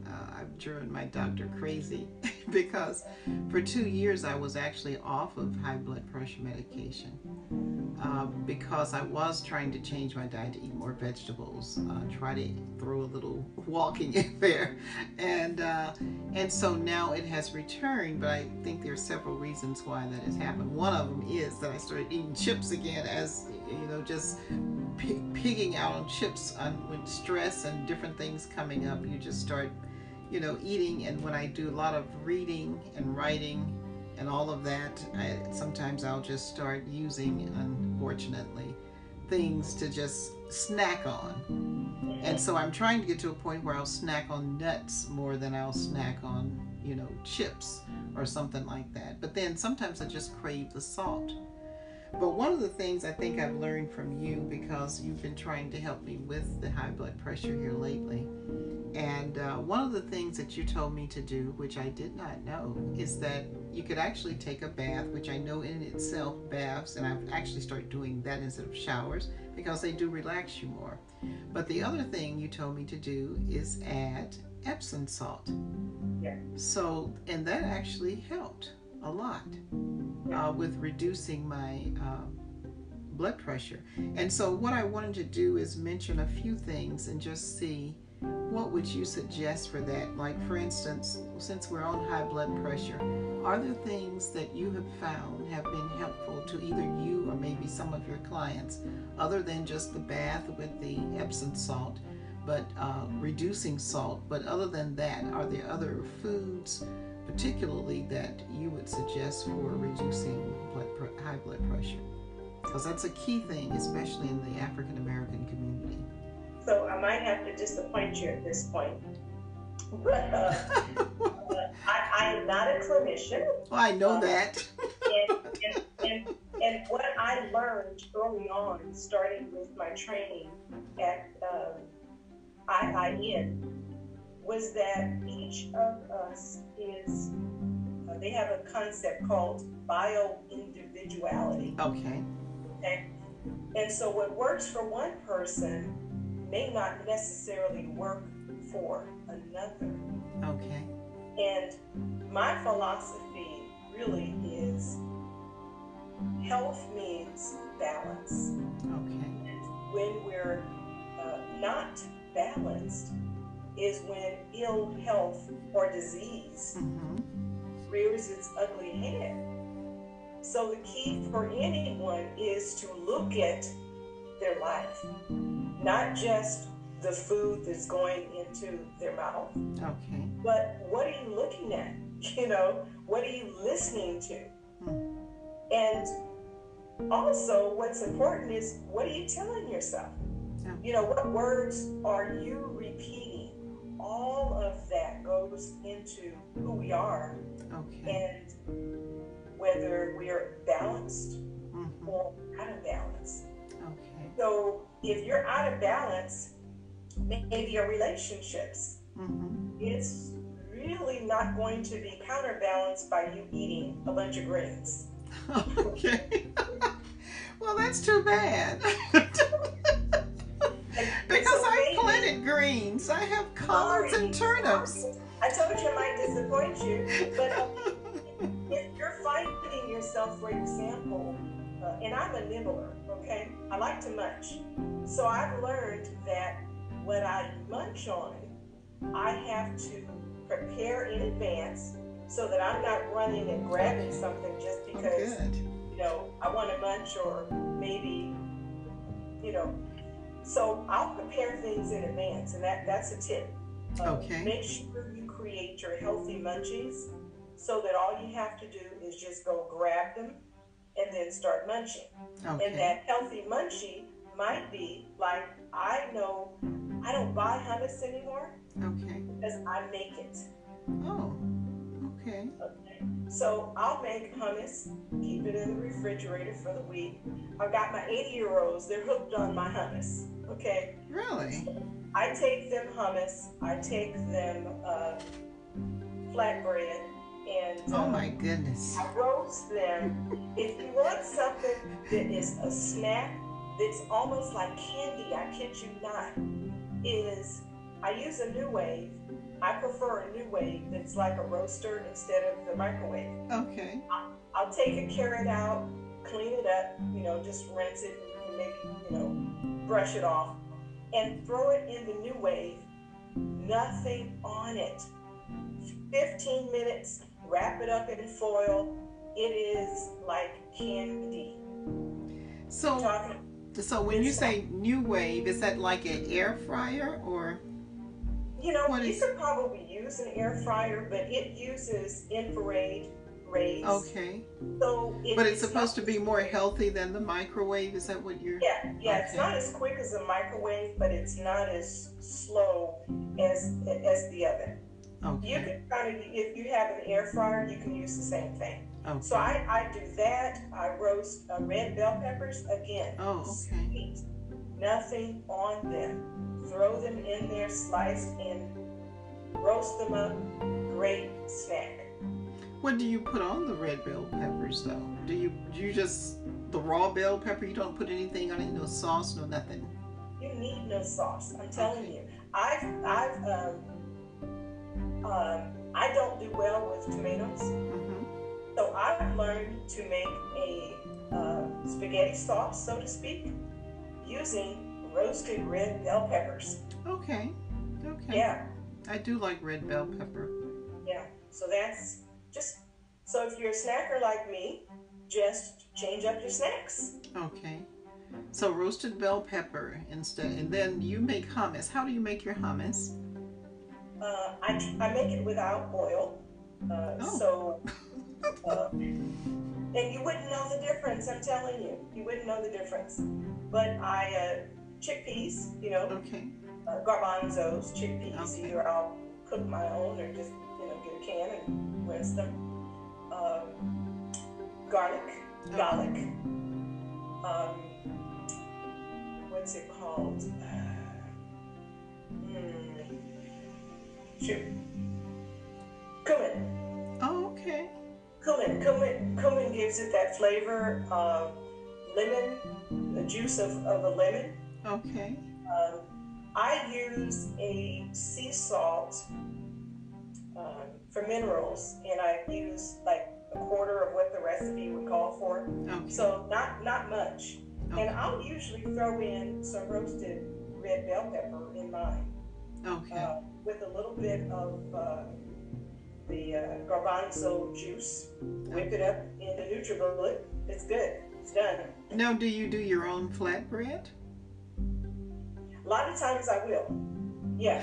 uh, I've driven my doctor crazy because for two years I was actually off of high blood pressure medication uh, because I was trying to change my diet to eat more vegetables, uh, try to throw a little walking in there, and uh, and so now it has returned. But I think there are several reasons why that has happened. One of them is that I started eating chips again, as you know, just pi- pigging out on chips on, when stress and different things coming up. You just start you know, eating and when I do a lot of reading and writing and all of that, I, sometimes I'll just start using, unfortunately, things to just snack on. And so I'm trying to get to a point where I'll snack on nuts more than I'll snack on, you know, chips or something like that. But then sometimes I just crave the salt. But one of the things I think I've learned from you, because you've been trying to help me with the high blood pressure here lately, and uh, one of the things that you told me to do, which I did not know, is that you could actually take a bath, which I know in itself baths, and I've actually started doing that instead of showers because they do relax you more. But the other thing you told me to do is add Epsom salt. Yeah. So, and that actually helped a lot uh, with reducing my uh, blood pressure. And so, what I wanted to do is mention a few things and just see what would you suggest for that? Like, for instance, since we're on high blood pressure, are there things that you have found have been helpful to either you or maybe some of your clients, other than just the bath with the Epsom salt, but uh, reducing salt? But other than that, are there other foods, particularly that you would suggest for reducing blood pre- high blood pressure? Because that's a key thing, especially in the African American community. So I might have to disappoint you at this point. But uh, uh, I, I am not a clinician. Well, I know that. and, and, and, and what I learned early on, starting with my training at um, IIN, was that each of us is, uh, they have a concept called bio individuality. Okay. Okay. And so what works for one person may not necessarily work for another. Okay. And my philosophy really is health means balance. Okay. And when we're uh, not balanced, is when ill health or disease Mm-hmm. rears its ugly head. So the key for anyone is to look at their life, not just the food that's going into their mouth, Okay. but what are you looking at? You know, what are you listening to? Hmm. And also, what's important is what are you telling yourself? Yeah. You know, what words are you repeating? All of that goes into who we are Okay. and whether we're balanced Mm-hmm. or out of balance. Okay. So if you're out of balance, maybe your relationships, Mm-hmm. it's really not going to be counterbalanced by you eating a bunch of greens. Okay. well, that's too bad. Because so I maybe- planted greens. I have collards and turnips. I told you I might disappoint you, but um, if you're finding yourself, for example, uh, and I'm a nibbler, okay? I like to munch. So I've learned that what I munch on, I have to prepare in advance so that I'm not running and grabbing something just Oh, because, you know, I want to munch or maybe, you know. So I'll prepare things in advance, and that, that's a tip. Uh, Okay. Make sure you create your healthy munchies so that all you have to do is just go grab them and then start munching. Okay. And that healthy munchie might be like, I know I don't buy hummus anymore Okay. because I make it. Oh. Okay. Okay. So I'll make hummus, keep it in the refrigerator for the week. I've got my 80 year olds, they're hooked on my hummus. Okay. Really? I take them hummus, I take them uh, flatbread, and uh, Oh my goodness. I roast them. if you want something that is a snack that's almost like candy, I kid you not, is I use a NuWave. I prefer a NuWave that's like a roaster instead of the microwave. Okay. I'll take a carrot out, clean it up, you know, just rinse it, and maybe, you know, brush it off, and throw it in the NuWave. Nothing on it. 15 minutes, wrap it up in foil. It is like candy. So, Talking so when you say NuWave, is that like an air fryer or? You know, what you is... could probably use an air fryer, but it uses infrared rays. Okay. So, it, but it's, supposed to be more healthy than the microwave. Is that what you're? Yeah, yeah. Okay. It's not as quick as a microwave, but it's not as slow as as the oven. Okay. You can kind of, if you have an air fryer, you can use the same thing. Okay. So I, I do that. I roast uh, red bell peppers again. Oh, okay. Sweet. Nothing on them. Throw them in there, sliced, and roast them up. Great snack. What do you put on the red bell peppers though? Do you do you just the raw bell pepper? You don't put anything on it, no sauce, no nothing. You need no sauce. I'm telling okay. you. I've I've um, um, I don't do well with tomatoes, mm-hmm. so I've learned to make a uh, spaghetti sauce, so to speak, using roasted red bell peppers. Okay. Okay. Yeah. I do like red bell pepper. Yeah. So that's just so if you're a snacker like me, just change up your snacks. Okay. So roasted bell pepper instead, and then you make hummus. How do you make your hummus? Uh, I, I make it without oil. Uh, oh. So, uh, and you wouldn't know the difference. I'm telling you, you wouldn't know the difference. But I uh, chickpeas, you know, okay, uh, garbanzos, chickpeas. Okay. Either I'll cook my own or just you know get a can and rinse the Um, garlic, garlic. Um, what's it called? Mm, shoot. Cumin. Oh, okay. Cumin. Cumin. Cumin gives it that flavor. Uh, lemon, the juice of, of a lemon. Okay. Um, I use a sea salt for minerals, and I use like a quarter of what the recipe would call for. Okay. So not not much. And I'll usually throw in some roasted red bell pepper in mine. Okay. Uh, with a little bit of uh, the uh, garbanzo juice. Whip it up in the NutriBullet. It's good. It's done. Now, do you do your own flatbread? A lot of times I will. Yeah.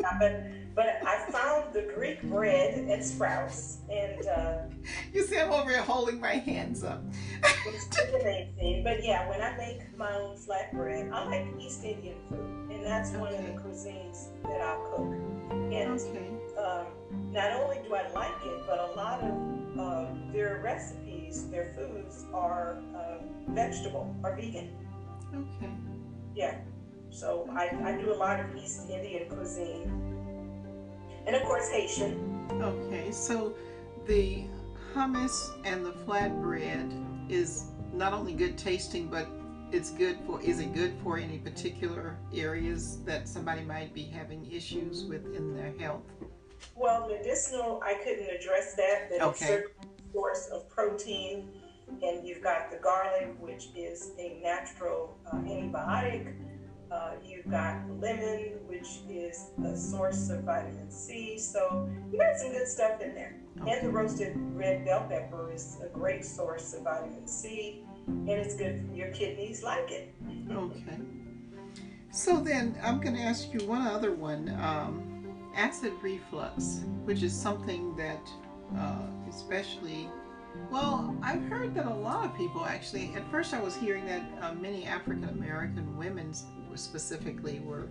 yeah but but I found the Greek bread at Sprouts, and uh, you see, I'm over here holding my hands up. it's amazing. But yeah, when I make my own flatbread, I like East Indian food, and that's okay. one of the cuisines that I'll cook. And okay. um, not only do I like it, but a lot of uh, their recipes, their foods are uh, vegetable or vegan. Okay. Yeah. So I, I do a lot of East Indian cuisine and of course Haitian. Okay, so the hummus and the flatbread is not only good tasting, but it's good for. Is it good for any particular areas that somebody might be having issues with in their health? Well, medicinal, I couldn't address that. But okay. it's a source of protein, and you've got the garlic, which is a natural uh, antibiotic. Uh, you've got lemon, which is a source of vitamin C. So you got some good stuff in there. Okay. And the roasted red bell pepper is a great source of vitamin C, and it's good for your kidneys. Like it. Okay. So then I'm going to ask you one other one. Um, acid reflux, which is something that, uh, especially well, I've heard that a lot of people actually, at first I was hearing that uh, many African American women specifically were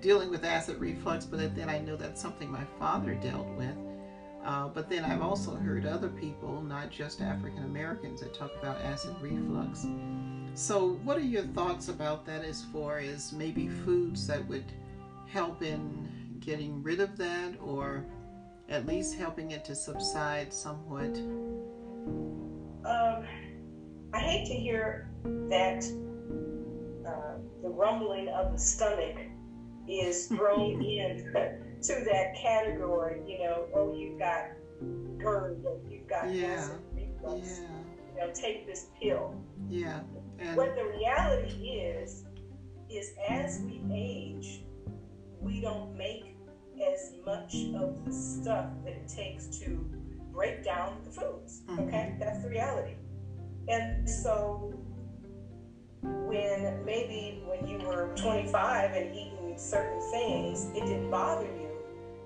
dealing with acid reflux, but then I know that's something my father dealt with. Uh, but then I've also heard other people, not just African Americans, that talk about acid reflux. So, what are your thoughts about that as far as maybe foods that would help in getting rid of that or at least helping it to subside somewhat? Um, I hate to hear that uh, the rumbling of the stomach is thrown in to that category. You know, oh, you've got GERD, or you've got yeah. acid reflux. Yeah. You know, take this pill. Yeah. And what the reality is, is as we age, we don't make as much of the stuff that it takes to break down the foods. Mm-hmm. Okay, that's the reality. And so when maybe when you were 25 and eating certain things, it didn't bother you.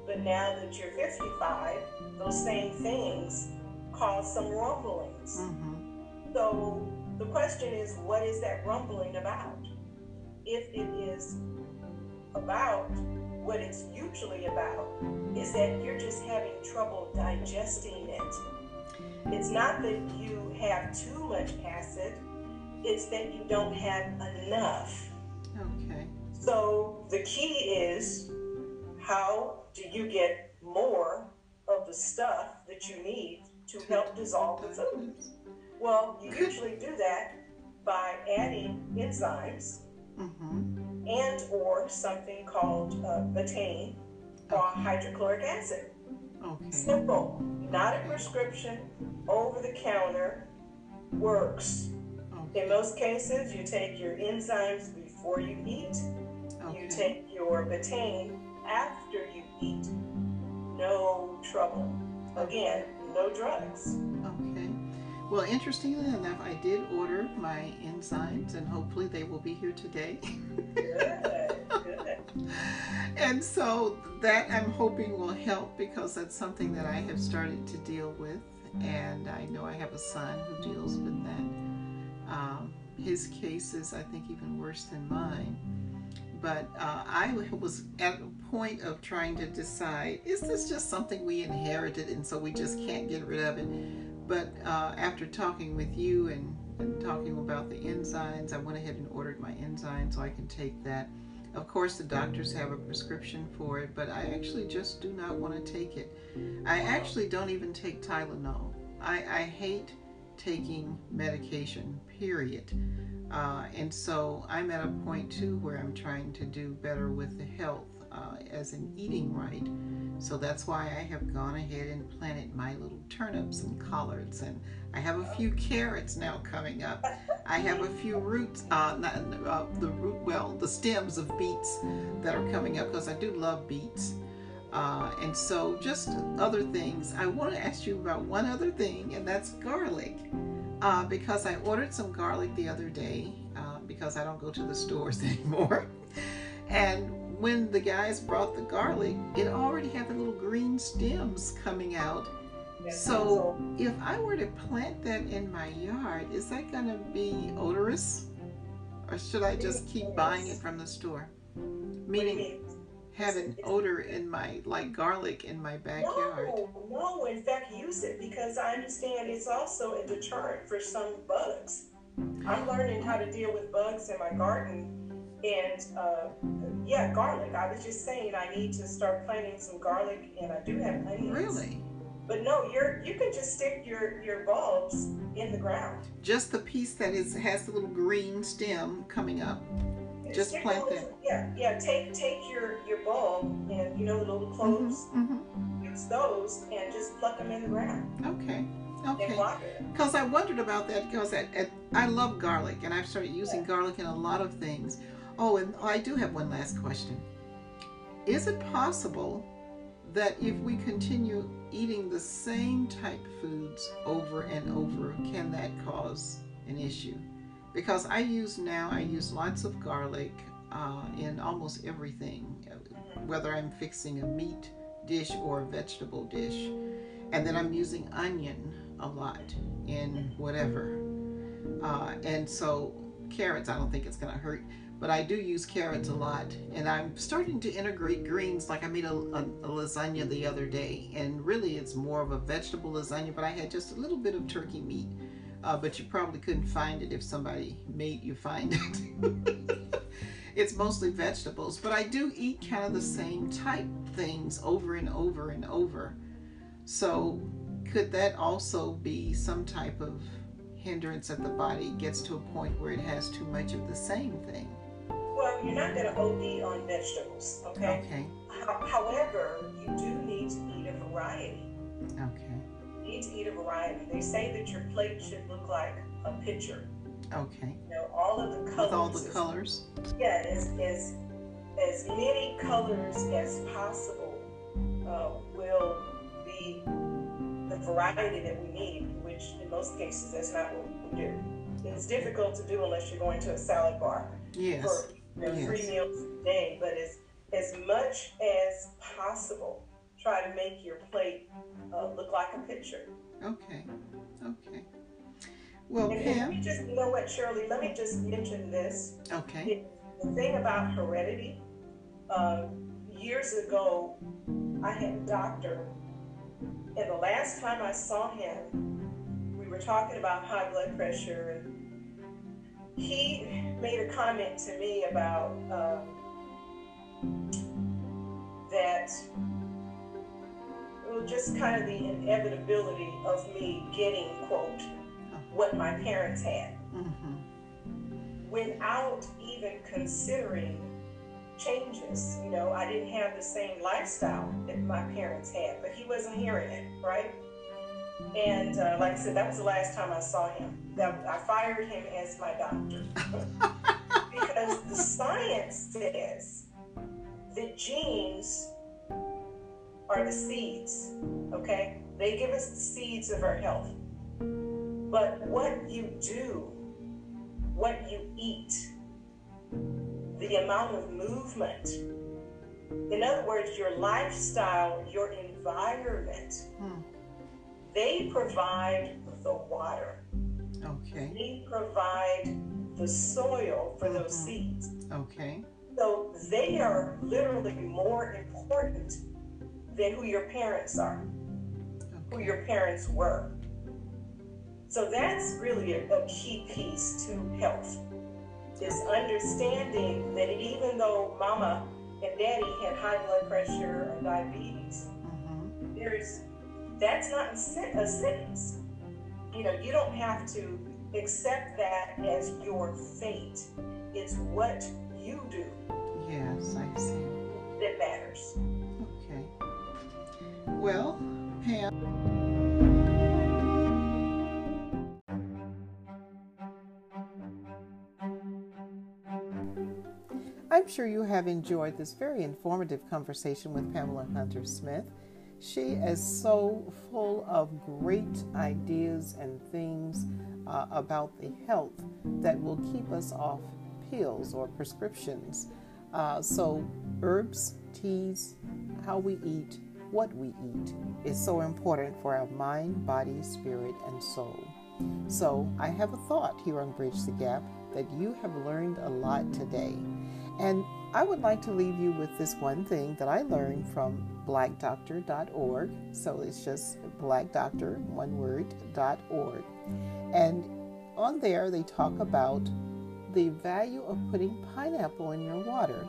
But now that you're 55, those same things cause some rumblings. Mm-hmm. So the question is, what is that rumbling about? If it is about what it's usually about, is that you're just having trouble digesting it. It's not that you have too much acid, it's that you don't have enough. Okay. So the key is how do you get more of the stuff that you need to help dissolve the food? Well, you usually do that by adding enzymes mm-hmm. and or something called uh, betaine or hydrochloric acid. Okay. Simple, not a prescription, over the counter, works. In most cases, you take your enzymes before you eat. Okay. You take your betaine after you eat. No trouble. Again, no drugs. Okay. Well, interestingly enough, I did order my enzymes, and hopefully they will be here today. good, good. And so that I'm hoping will help because that's something that I have started to deal with, and I know I have a son who deals with that. Um, his case is, I think, even worse than mine. But uh, I was at a point of trying to decide: is this just something we inherited, and so we just can't get rid of it? But uh, after talking with you and, and talking about the enzymes, I went ahead and ordered my enzyme so I can take that. Of course, the doctors have a prescription for it, but I actually just do not want to take it. I actually don't even take Tylenol. I, I hate taking medication, period. Uh, and so I'm at a point too where I'm trying to do better with the health uh, as in eating right. So that's why I have gone ahead and planted my little turnips and collards, and I have a few carrots now coming up. I have a few roots, uh, not, uh, the root, well, the stems of beets that are coming up because I do love beets. Uh, and so just other things. I want to ask you about one other thing, and that's garlic. Uh, because I ordered some garlic the other day uh, because I don't go to the stores anymore. and when the guys brought the garlic, it already had the little green stems coming out. So if I were to plant that in my yard, is that going to be odorous? Or should I just keep buying it from the store? Meaning have an odor in my, like garlic in my backyard. No, no, in fact, use it because I understand it's also a deterrent for some bugs. I'm learning how to deal with bugs in my garden and uh, yeah, garlic. I was just saying I need to start planting some garlic, and I do have onions. Really? But no, you're you can just stick your your bulbs in the ground. Just the piece that is has the little green stem coming up. Just plant that. Yeah, yeah. Take take your your bulb and you know the little cloves. Mm-hmm, mm-hmm. Use those and just pluck them in the ground. Okay. Okay. Because I wondered about that because I, I, I love garlic and I've started using yeah. garlic in a lot of things. Oh, and I do have one last question. Is it possible that if we continue eating the same type foods over and over, can that cause an issue? Because I use now, I use lots of garlic uh, in almost everything, whether I'm fixing a meat dish or a vegetable dish. And then I'm using onion a lot in whatever. Uh, and so carrots, I don't think it's going to hurt but I do use carrots a lot. And I'm starting to integrate greens. Like I made a, a, a, lasagna the other day, and really it's more of a vegetable lasagna, but I had just a little bit of turkey meat. Uh, but you probably couldn't find it if somebody made you find it. it's mostly vegetables, but I do eat kind of the same type things over and over and over. So, could that also be some type of hindrance that the body gets to a point where it has too much of the same thing? Well, you're not going to OD on vegetables, okay? Okay. however, you do need to eat a variety. Need to eat a variety. They say that your plate should look like a picture. Okay. You know, all of the colors. With all the colors? Yeah, as, as, as many colors as possible uh, will be the variety that we need, which in most cases, that's not what we do. it's difficult to do unless you're going to a salad bar Yes. for you know, Yes. three meals a day. But as as much as possible, try to make your plate uh, look like a picture. Okay. Okay. Well, And, and let me just, you know what, Shirley, let me just mention this. Okay. The thing about heredity, uh, years ago, I had a doctor, and the last time I saw him, we were talking about high blood pressure, and he made a comment to me about um, that, well, just kind of the inevitability of me getting, quote, what my parents had Mm-hmm. without even considering changes. You know, I didn't have the same lifestyle that my parents had, but he wasn't hearing it, right? And uh, like I said, that was the last time I saw him. That I fired him as my doctor because the science says that genes are the seeds. Okay, they give us the seeds of our health. But what you do what you eat, the amount of movement. In other words, your lifestyle, your environment, Hmm. they provide the water, Okay. they provide the soil for those Mhm. seeds. Okay. So they are literally more important than who your parents are, who your parents were. So that's really a, a key piece to health is understanding that even though mama and daddy had high blood pressure or diabetes, Mm-hmm. there's that's not a sentence. You know, you don't have to accept that as your fate. It's what you do Yes, I see. that matters. Well, Pam. I'm sure you have enjoyed this very informative conversation with Pamala Hunter Smith. She is so full of great ideas and things uh, about the health that will keep us off pills or prescriptions. Uh, so, herbs, teas, how we eat, what we eat is so important for our mind, body, spirit, and soul. So, I have a thought here on Bridge the Gap that you have learned a lot today. And I would like to leave you with this one thing that I learned from blackdoctor.org. So it's just blackdoctor, one word, .org. And on there, they talk about the value of putting pineapple in your water.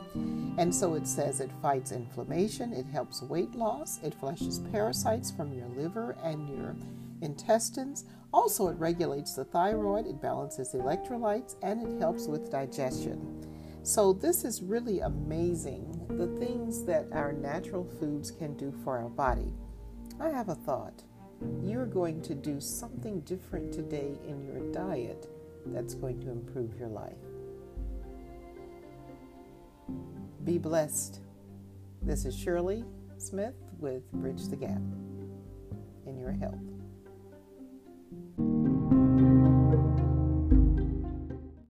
And so it says it fights inflammation, it helps weight loss, it flushes parasites from your liver and your intestines. Also, it regulates the thyroid, it balances electrolytes, and it helps with digestion. So, this is really amazing the things that our natural foods can do for our body. I have a thought. You're going to do something different today in your diet that's going to improve your life. Be blessed. This is Shirley Smith with Bridge the Gap in your health.